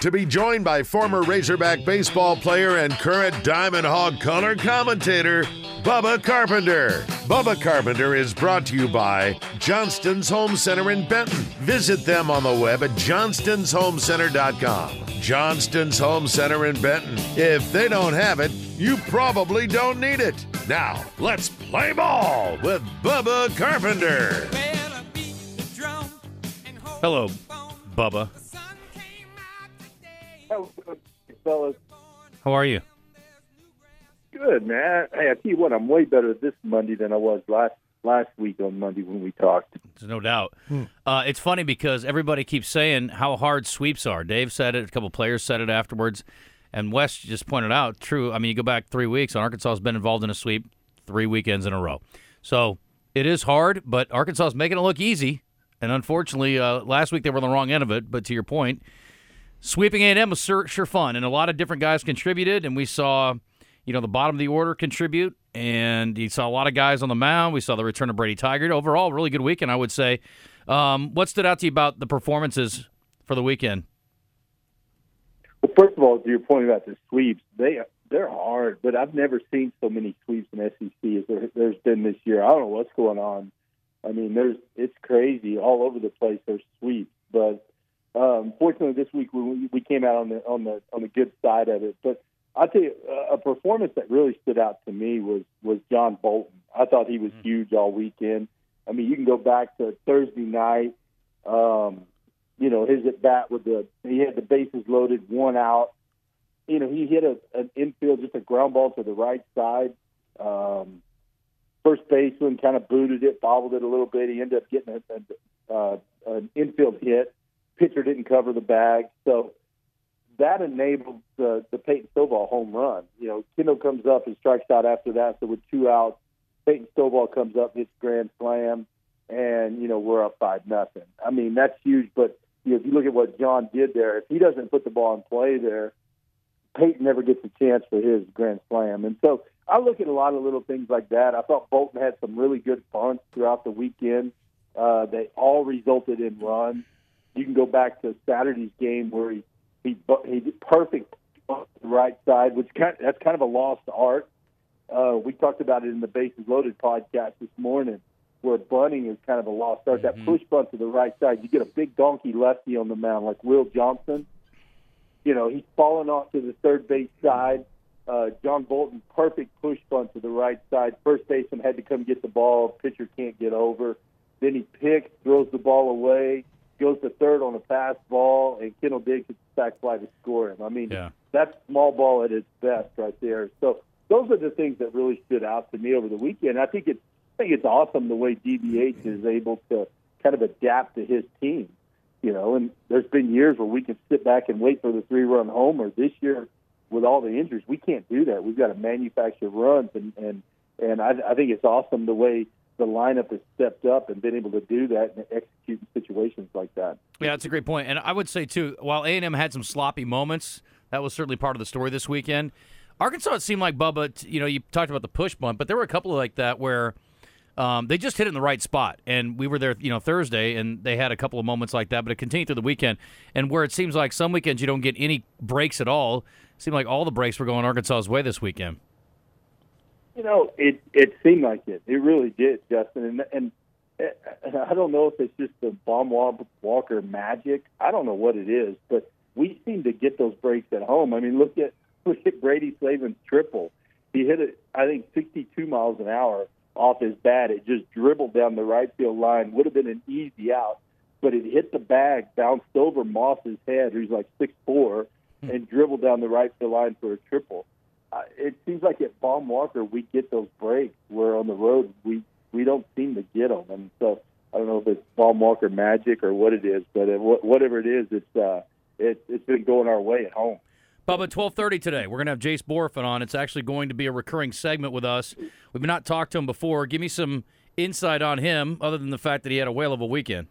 To be joined by former Razorback baseball player and current Diamond Hog color commentator, Bubba Carpenter. Bubba Carpenter is brought to you by Johnston's Home Center in Benton. Visit them on the web at johnstonsHomeCenter.com. Johnston's Home Center in Benton. If they don't have it, you probably don't need it. Now, let's play ball with Bubba Carpenter. Hello, Bubba. Hello, fellas. How are you? Good, man. Hey, I tell you what, I'm way better this Monday than I was last last week on Monday when we talked. There's no doubt. Uh, it's funny because everybody keeps saying how hard sweeps are. Dave said it. A couple players said it afterwards. And Wes just pointed out, true. I mean, you go back three weeks, and Arkansas has been involved in a sweep three weekends in a row. So it is hard, but Arkansas is making it look easy. And unfortunately, uh, last week they were on the wrong end of it. But to your point, sweeping A&M was sure, sure fun, and a lot of different guys contributed. And we saw, you know, the bottom of the order contribute, and you saw a lot of guys on the mound. We saw the return of Brady Tygart. Overall, really good weekend, I would say. Um, what stood out to you about the performances for the weekend? Well, first of all, to your point about the sweeps, they they're hard, but I've never seen so many sweeps in SEC as there, there's been this year. I don't know what's going on. I mean, there's it's crazy all over the place. There's sweeps, but um, fortunately this week we we came out on the on the on the good side of it. But I'll tell you, a performance that really stood out to me was was John Bolton. I thought he was huge all weekend. I mean, you can go back to Thursday night. Um, you know, his at bat with the he had the bases loaded, one out. You know, he hit a, an infield, just a ground ball to the right side. Um, first baseman kind of booted it, bobbled it a little bit. He ended up getting a, a, uh, an infield hit. Pitcher didn't cover the bag, so that enabled the, the Peyton Stovall home run. You know, Kendall comes up and strikes out after that. So with two outs, Peyton Stovall comes up, hits grand slam, and you know we're up five nothing. I mean that's huge. But you know, if you look at what John did there, if he doesn't put the ball in play there, Peyton never gets a chance for his grand slam. And so I look at a lot of little things like that. I thought Bolton had some really good bunts throughout the weekend. Uh, they all resulted in runs. You can go back to Saturday's game where he he he did perfect on the right side, which kind that's kind of a lost art. Uh, we talked about it in the Bases Loaded podcast this morning, where bunting is kind of a lost art. That push bunt to the right side, you get a big donkey lefty on the mound like Will Johnson. You know, he's falling off to the third base side. Uh, John Bolton, perfect push bunt to the right side. First baseman had to come get the ball. Pitcher can't get over. Then he picks, throws the ball away, goes to third on a pass ball, and Kendall Diggs gets a sack fly to score him. I mean, Yeah. that's small ball at its best right there. So those are the things that really stood out to me over the weekend. I think it's I think it's awesome the way DVH is able to kind of adapt to his team. You know, and there's been years where we can sit back and wait for the three run homer. This year, with all the injuries, we can't do that. We've got to manufacture runs, and and and I, I think it's awesome the way the lineup has stepped up and been able to do that and execute in situations like that. Yeah, that's a great point. And I would say too, while A and M had some sloppy moments, that was certainly part of the story this weekend. Arkansas, it seemed like Bubba. You know, you talked about the push bunt, but there were a couple like that where um, they just hit it in the right spot. And we were there, you know, Thursday, and they had a couple of moments like that. But it continued through the weekend, and where it seems like some weekends you don't get any breaks at all. It seemed like all the breaks were going Arkansas's way this weekend. You know, it it seemed like it. It really did, Justin. And and, and I don't know if it's just the Baum Walker magic. I don't know what it is, but we seem to get those breaks at home. I mean, look at look at Brady Slavens' triple. He hit it, I think, 62 miles an hour off his bat. It just dribbled down the right field line. Would have been an easy out, but it hit the bag, bounced over Moss's head, who's like six four, hmm. and dribbled down the right field line for a triple. It seems like at Baum Walker we get those breaks where on the road we we don't seem to get them, and so I don't know if it's Baum Walker magic or what it is, but it, whatever it is, it's uh, it, it's been going our way at home. Bubba, twelve thirty today. We're gonna have Jace Bohrofen on. It's actually going to be a recurring segment with us. We've not talked to him before. Give me some insight on him, other than the fact that he had a whale of a weekend.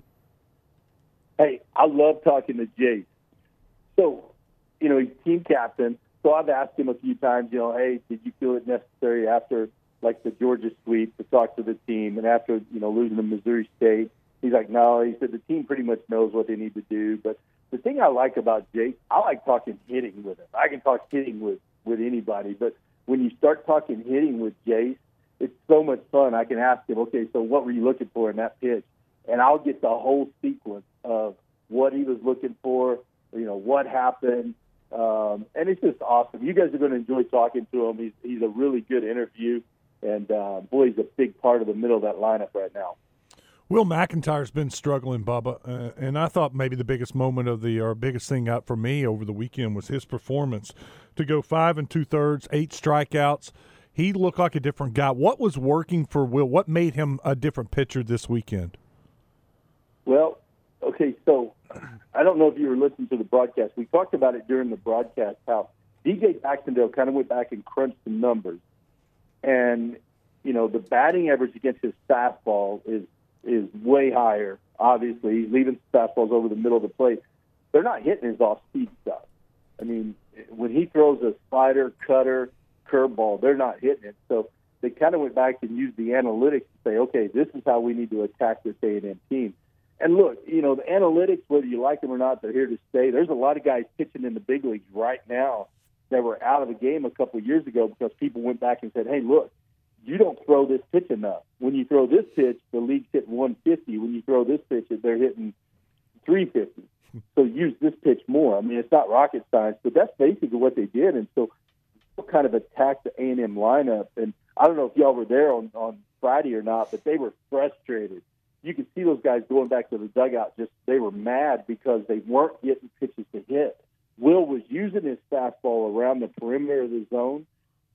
Hey, I love talking to Jace. So, you know, he's team captain. So I've asked him a few times, you know, hey, did you feel it necessary after like the Georgia sweep to talk to the team, and after you know losing to Missouri State, he's like, no, he said the team pretty much knows what they need to do. But the thing I like about Jace, I like talking hitting with him. I can talk hitting with with anybody, but when you start talking hitting with Jace, it's so much fun. I can ask him, okay, so what were you looking for in that pitch? And I'll get the whole sequence of what he was looking for, you know, what happened. Um, and it's just awesome. You guys are going to enjoy talking to him. He's, he's a really good interview. And uh, boy, he's a big part of the middle of that lineup right now. Will McEntire's been struggling, Bubba, uh, and I thought maybe the biggest moment of the or biggest thing out for me over the weekend was his performance to go five and two thirds, eight strikeouts. He looked like a different guy. What was working for Will? What made him a different pitcher this weekend? Well, okay, so I don't know if you were listening to the broadcast. We talked about it during the broadcast how DJ Baxendale kind of went back and crunched the numbers, and you know the batting average against his fastball is is way higher. Obviously, he's leaving fastballs over the middle of the plate. They're not hitting his off speed stuff. I mean, when he throws a slider, cutter, curveball, they're not hitting it. So they kind of went back and used the analytics to say, okay, this is how we need to attack this A&M team. And look, you know, the analytics, whether you like them or not, they're here to stay. There's a lot of guys pitching in the big leagues right now that were out of the game a couple of years ago because people went back and said, hey, look, you don't throw this pitch enough. When you throw this pitch, the league's hitting 150. When you throw this pitch, they're hitting 350. So use this pitch more. I mean, it's not rocket science, but that's basically what they did. And so, kind of attacked the A and M lineup. And I don't know if y'all were there on on Friday or not, but they were frustrated. You could see those guys going back to the dugout. Just they were mad because they weren't getting pitches to hit. Will was using his fastball around the perimeter of the zone,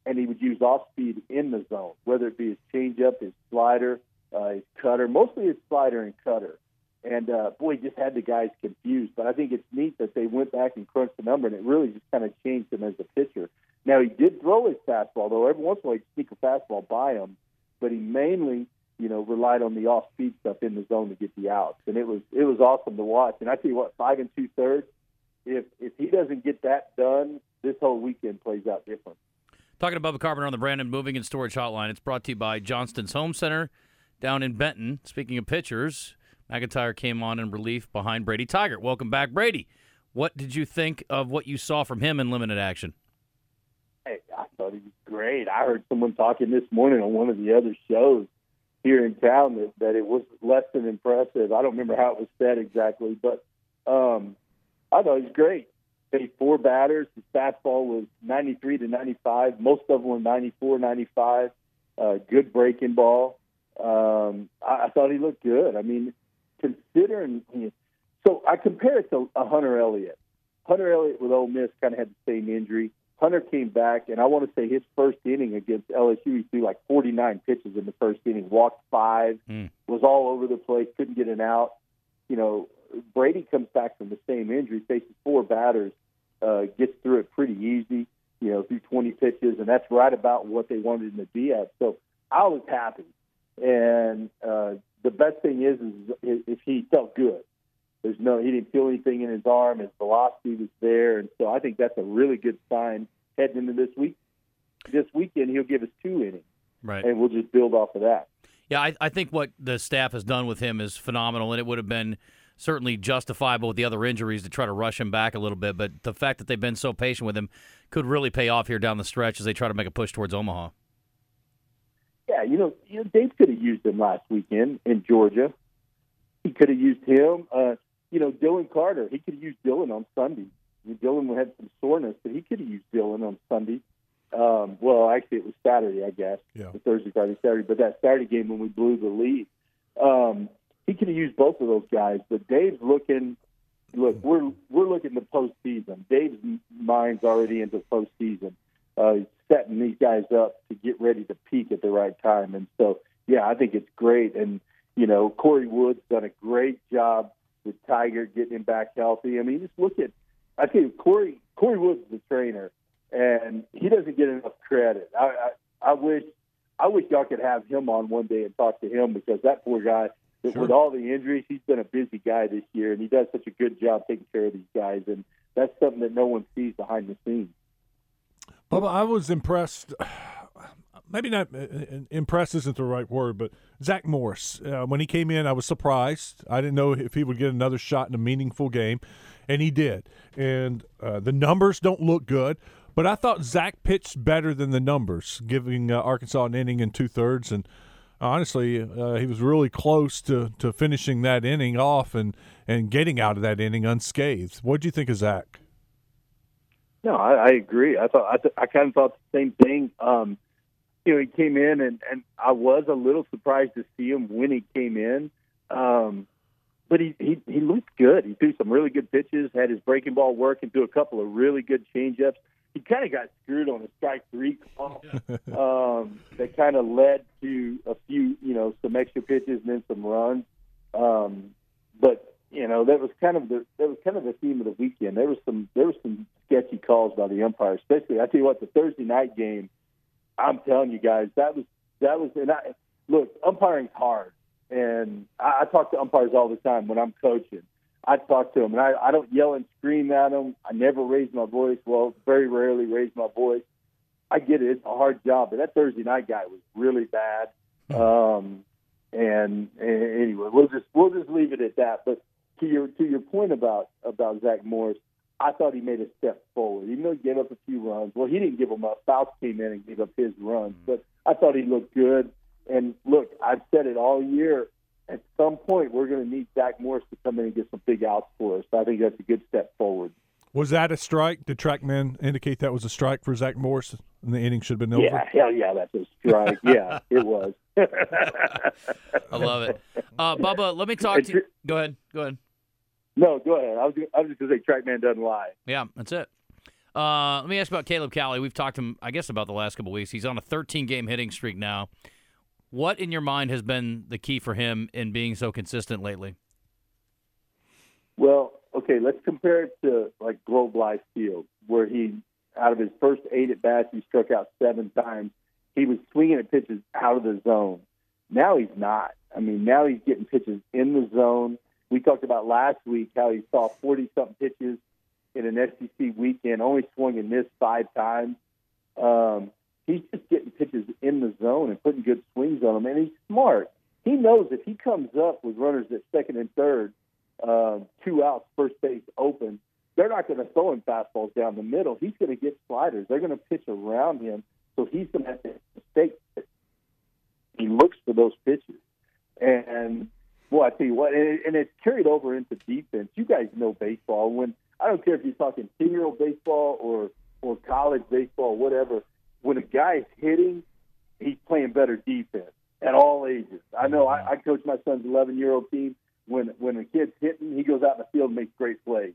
and he would use off speed in the zone, whether it be his changeup, his slider, uh, his cutter, mostly his slider and cutter. And uh, boy, just had the guys confused. But I think it's neat that they went back and crunched the number, and it really just kind of changed him as a pitcher. Now he did throw his fastball, though. Every once in a while, he'd sneak a fastball by him, but he mainly, you know, relied on the off-speed stuff in the zone to get the outs, and it was it was awesome to watch. And I tell you what, five and two thirds. If if he doesn't get that done, this whole weekend plays out different. Talking about Bubba Carpenter on the Brandon Moving and Storage Hotline. It's brought to you by Johnston's Home Center down in Benton. Speaking of pitchers, McEntire came on in relief behind Brady Tygart. Welcome back, Brady. What did you think of what you saw from him in limited action? Hey, I thought he was great. I heard someone talking this morning on one of the other shows here in town that, that it was less than impressive. I don't remember how it was said exactly, but um, I thought he was great. They four batters. His fastball was 93 to 95. Most of them were 94, 95. Uh, good breaking ball. Um, I, I thought he looked good. I mean, considering he, so I compare it to a Hunter Elliott. Hunter Elliott with Ole Miss kind of had the same injury. Hunter came back, and I want to say his first inning against LSU, he threw like 49 pitches in the first inning, walked five, mm. was all over the place, couldn't get an out. You know, Brady comes back from the same injury, faces four batters, uh, gets through it pretty easy, you know, through 20 pitches, and that's right about what they wanted him to be at. So I was happy. And uh, the best thing is, is if he felt good. There's no, he didn't feel anything in his arm. His velocity was there, and so I think that's a really good sign heading into this week. This weekend, he'll give us two innings, right? And we'll just build off of that. Yeah, I, I think what the staff has done with him is phenomenal, and it would have been certainly justifiable with the other injuries to try to rush him back a little bit. But the fact that they've been so patient with him could really pay off here down the stretch as they try to make a push towards Omaha. Yeah, you know, you know Dave could have used him last weekend in Georgia. He could have used him. Uh, you know, Dylan Carter, he could have used Dylan on Sunday. Dylan had some soreness, but he could have used Dylan on Sunday. Um, well, actually, it was Saturday, I guess. Yeah. The Thursday, Friday, Saturday. But that Saturday game when we blew the lead, um, he could have used both of those guys. But Dave's looking. Look, we're we're looking to postseason. Dave's mind's already into postseason. Uh, he's setting these guys up to get ready to peak at the right time. And so, yeah, I think it's great. And you know, Corey Wood's done a great job with Tygart getting him back healthy. I mean, just look at I think Corey Corey Woods is a trainer, and he doesn't get enough credit. I, I I wish I wish y'all could have him on one day and talk to him because that poor guy, sure. with all the injuries, he's been a busy guy this year, and he does such a good job taking care of these guys, and that's something that no one sees behind the scenes. Bubba, I was impressed. maybe not uh, uh, isn't the right word, but Zach Morris. Uh, when he came in, I was surprised. I didn't know if he would get another shot in a meaningful game, and he did. And uh, the numbers don't look good, but I thought Zach pitched better than the numbers, giving uh, Arkansas an inning and two thirds. And honestly, uh, he was really close to, to finishing that inning off and, and getting out of that inning unscathed. What do you think of Zach? No, I, I agree. I thought I, th- I kind of thought the same thing. Um, you know, he came in, and and I was a little surprised to see him when he came in. Um, but he, he he looked good. He threw some really good pitches, had his breaking ball work, and threw a couple of really good changeups. He kind of got screwed on a strike three call um, that kind of led to a few, you know, some extra pitches and then some runs. Um, but you know that was kind of the that was kind of the theme of the weekend. There was some there was some sketchy calls by the umpire, especially I tell you what the Thursday night game. I'm telling you guys that was that was and I look umpiring's hard, and I, I talk to umpires all the time when I'm coaching. I talk to them, and I, I don't yell and scream at them. I never raise my voice. Well, very rarely raise my voice. I get it; it's a hard job, but that Thursday night guy was really bad. Um, and, and anyway, we'll just we'll just leave it at that. But to your to your point about about Zach Morris, I thought he made a step forward. Even though he gave up a few runs, well, he didn't give them up. Fouts came in and gave up his runs, but I thought he looked good. And look, I've said it all year. At some point, we're going to need Zach Morris to come in and get some big outs for us. I think that's a good step forward. Was that a strike? Did TrackMan indicate that was a strike for Zach Morris and the inning should have been over? Yeah, hell yeah, that's a strike. yeah, it was. I love it. Uh, Bubba, let me talk to you. Go ahead. Go ahead. No, go ahead. I was, I was just going to say TrackMan doesn't lie. Yeah, that's it. Uh, let me ask about Caleb Cali. We've talked to him, I guess, about the last couple weeks. He's on a 13 game hitting streak now. What in your mind has been the key for him in being so consistent lately? Well, okay, let's compare it to like Globe Life Field, where he, out of his first eight at bats, he struck out seven times. He was swinging at pitches out of the zone. Now he's not. I mean, now he's getting pitches in the zone. We talked about last week how he saw 40 something pitches in an SEC weekend, only swung and missed five times. Um, he's just getting pitches in the zone and putting good swings on them, and he's smart. He knows if he comes up with runners at second and third, uh, two outs, first base open, they're not going to throw him fastballs down the middle. He's going to get sliders. They're going to pitch around him, so he's going to have to mistake. He looks for those pitches, and well, I tell you what, and, and it's carried over into defense. You guys know baseball. When I don't care if you're talking ten-year-old baseball or or college baseball, whatever. When a guy's hitting, he's playing better defense at all ages. I know I, I coach my son's 11-year-old team. When when a kid's hitting, he goes out in the field and makes great plays.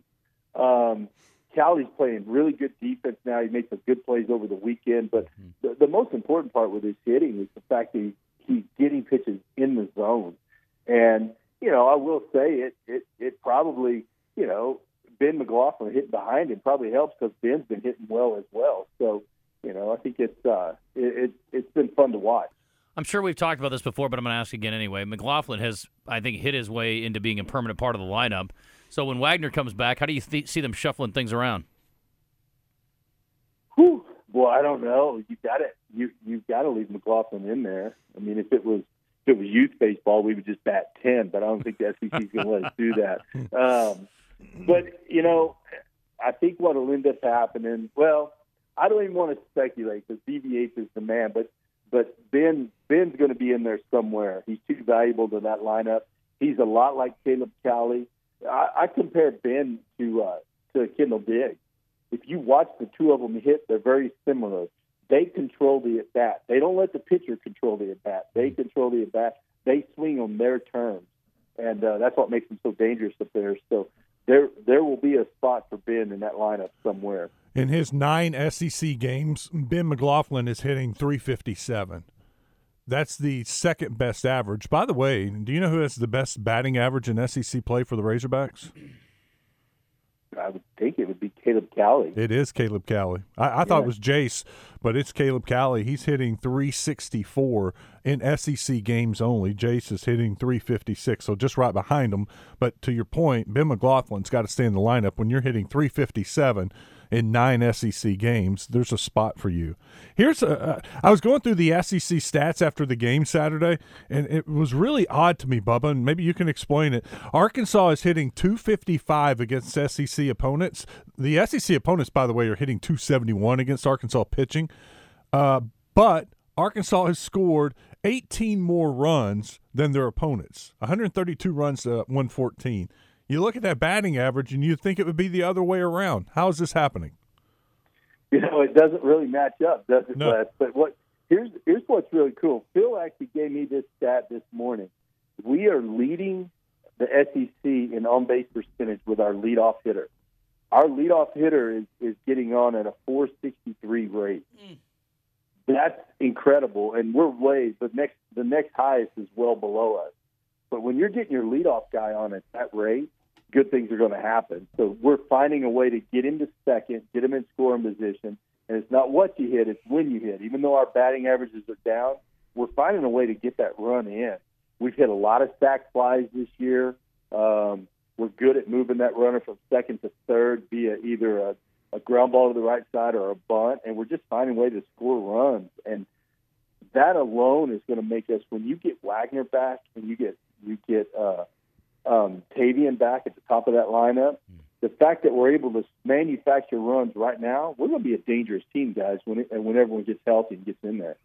Um, Cali's playing really good defense now. He makes some good plays over the weekend. But the, the most important part with his hitting is the fact that he, he's getting pitches in the zone. And you know, I will say it it it probably you know Ben McLaughlin hitting behind him probably helps because Ben's been hitting well as well. So you know, I think it's uh it, it it's been fun to watch. I'm sure we've talked about this before, but I'm going to ask again anyway. McLaughlin has, I think, hit his way into being a permanent part of the lineup. So when Wagner comes back, how do you th- see them shuffling things around? Whew. Well, I don't know. You got it. You you've got to leave McLaughlin in there. I mean, if it was if it was youth baseball, we would just bat ten. But I don't think the SEC's going to let us do that. Um, but you know, I think what will end up happening. Well, I don't even want to speculate because DVH is the man, but but Ben Ben's going to be in there somewhere. He's too valuable to that lineup. He's a lot like Caleb Cali. I, I compare Ben to uh, to Kendall Diggs. If you watch the two of them hit, they're very similar. They control the at bat. They don't let the pitcher control the at bat. They control the at bat. They swing on their terms, and uh, that's what makes them so dangerous up there. So there there will be a spot for Ben in that lineup somewhere. In his nine SEC games, Ben McLaughlin is hitting 357. That's the second best average. By the way, do you know who has the best batting average in SEC play for the Razorbacks? I would think it would be Caleb Cali. It is Caleb Cali. I, I thought it was Jace, but it's Caleb Cali. He's hitting 364 in SEC games only. Jace is hitting 356, so just right behind him. But to your point, Ben McLaughlin's got to stay in the lineup. When you're hitting 357, in nine SEC games, there's a spot for you. Here's a, uh, I was going through the SEC stats after the game Saturday, and it was really odd to me, Bubba, and maybe you can explain it. Arkansas is hitting 255 against SEC opponents. The SEC opponents, by the way, are hitting 271 against Arkansas pitching. Uh, but Arkansas has scored 18 more runs than their opponents 132 runs to 114. You look at that batting average and you think it would be the other way around. How is this happening? You know, it doesn't really match up, does it, No. Les? But what here's here's what's really cool. Phil actually gave me this stat this morning. We are leading the SEC in on base percentage with our leadoff hitter. Our leadoff hitter is, is getting on at a 463 rate. Hmm. That's incredible, and we're way the next the next highest is well below us. But when you're getting your leadoff guy on at that rate, good things are going to happen. So we're finding a way to get him to second, get him in scoring position, and it's not what you hit, it's when you hit. Even though our batting averages are down, we're finding a way to get that run in. We've hit a lot of sack flies this year. Um, we're good at moving that runner from second to third via either a, a ground ball to the right side or a bunt, and we're just finding a way to score runs. And that alone is going to make us. When you get Wagner back and you get back at the top of that lineup, the fact that we're able to manufacture runs right now, we're going to be a dangerous team, guys. When it, and when everyone gets healthy and gets in there.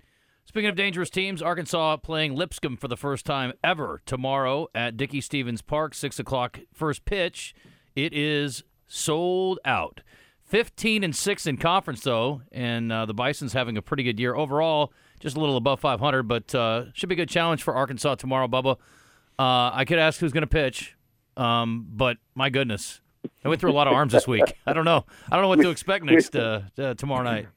Speaking of dangerous teams, Arkansas playing Lipscomb for the first time ever tomorrow at Dickey-Stephens Park, 6 o'clock first pitch. It is sold out. 15 and 6 in conference, though, and uh, the Bison's having a pretty good year overall, just a little above 500, but uh, should be a good challenge for Arkansas tomorrow, Bubba. Uh, I could ask who's going to pitch, um, but my goodness. I went through a lot of arms this week. I don't know. I don't know what to expect next uh, uh, tomorrow night.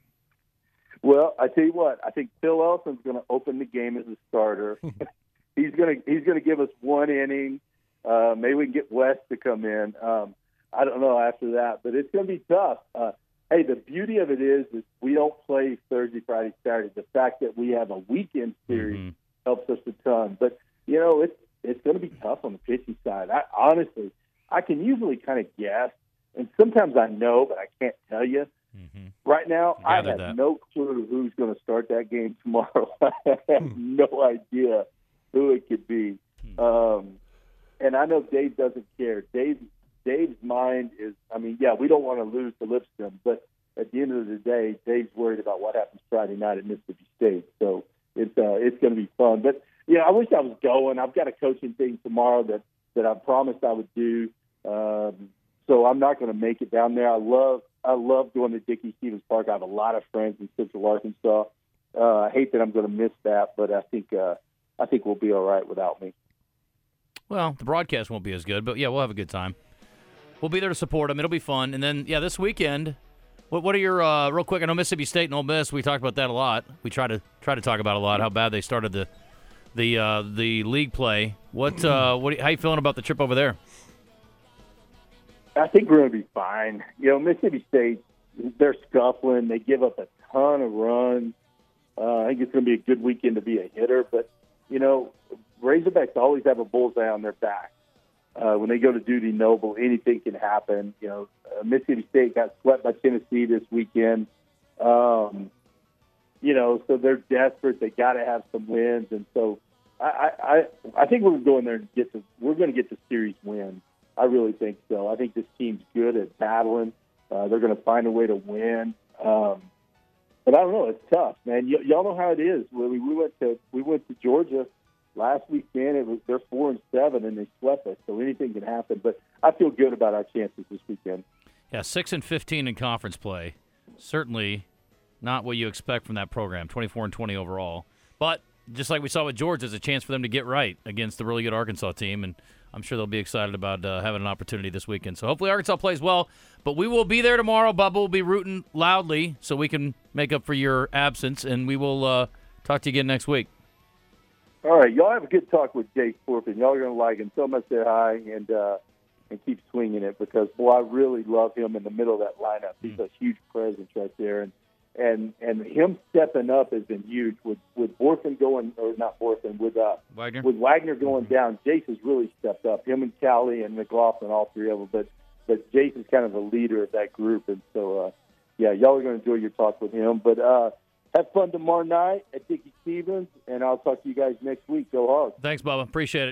Well, I tell you what, I think Phil Elson's going to open the game as a starter. he's going to he's going to give us one inning. Uh, maybe we can get West to come in. Um, I don't know after that, but it's going to be tough. Uh, hey, the beauty of it is, is we don't play Thursday, Friday, Saturday. The fact that we have a weekend series Mhm. helps us a ton. But you know, it's it's going to be tough on the pitching side. I honestly, I can usually kind of guess, and sometimes I know, but I can't tell you. Mhm. Right now, I have that. no clue who's going to start that game tomorrow. I have no idea who it could be. Um, and I know Dave doesn't care. Dave, Dave's mind is, I mean, yeah, we don't want to lose to Lipscomb, but at the end of the day, Dave's worried about what happens Friday night at Mississippi State. So it's uh, it's going to be fun. But yeah, I wish I was going. I've got a coaching thing tomorrow that that I promised I would do. Um, so I'm not going to make it down there. I love I love going to Dickey-Stephens Park. I have a lot of friends in Central Arkansas. Uh, I hate that I'm going to miss that, but I think uh, I think we'll be all right without me. Well, the broadcast won't be as good, but yeah, we'll have a good time. We'll be there to support them. It'll be fun. And then, yeah, this weekend, what, what are your uh, real quick? I know Mississippi State and Ole Miss. We talked about that a lot. We try to try to talk about a lot how bad they started the the uh, the league play. What uh, what how you feeling about the trip over there? I think we're going to be fine. You know, Mississippi State, they're scuffling. They give up a ton of runs. Uh, I think it's going to be a good weekend to be a hitter. But, you know, Razorbacks always have a bullseye on their back. Uh, when they go to Dudy Noble, anything can happen. You know, uh, Mississippi State got swept by Tennessee this weekend. Um, you know, so they're desperate. They got to have some wins, and so I, I, I think we're going there and get the we're going to get the series win. I really think so. I think this team's good at battling. Uh, they're going to find a way to win. Um, but I don't know. It's tough, man. Y- y'all know how it is. When we, we went to we went to Georgia last weekend. It was they're four and seven, and they swept us. So anything can happen. But I feel good about our chances this weekend. Yeah, six and fifteen in conference play. Certainly not what you expect from that program. Twenty four and twenty overall, but just like we saw with George, there's a chance for them to get right against the really good Arkansas team, and I'm sure they'll be excited about uh, having an opportunity this weekend. So hopefully Arkansas plays well. But we will be there tomorrow. Bubba will be rooting loudly so we can make up for your absence, and we will uh, talk to you again next week. All right, y'all have a good talk with Jace Bohrofen. Y'all are going to like him. Tell him I said hi and uh, and keep swinging it because boy, I really love him in the middle of that lineup. He's a huge presence right there, and and and him stepping up has been huge. With with Bohrofen going or not Bohrofen with uh Wagner. with Wagner going down, Jace has really stepped up. Him and Cali and McLaughlin, all three of them. But but Jason's kind of the leader of that group, and so uh, yeah, y'all are going to enjoy your talk with him. But uh, have fun tomorrow night at Dickey Stevens, and I'll talk to you guys next week. Go hard. Thanks, Bubba. Appreciate it.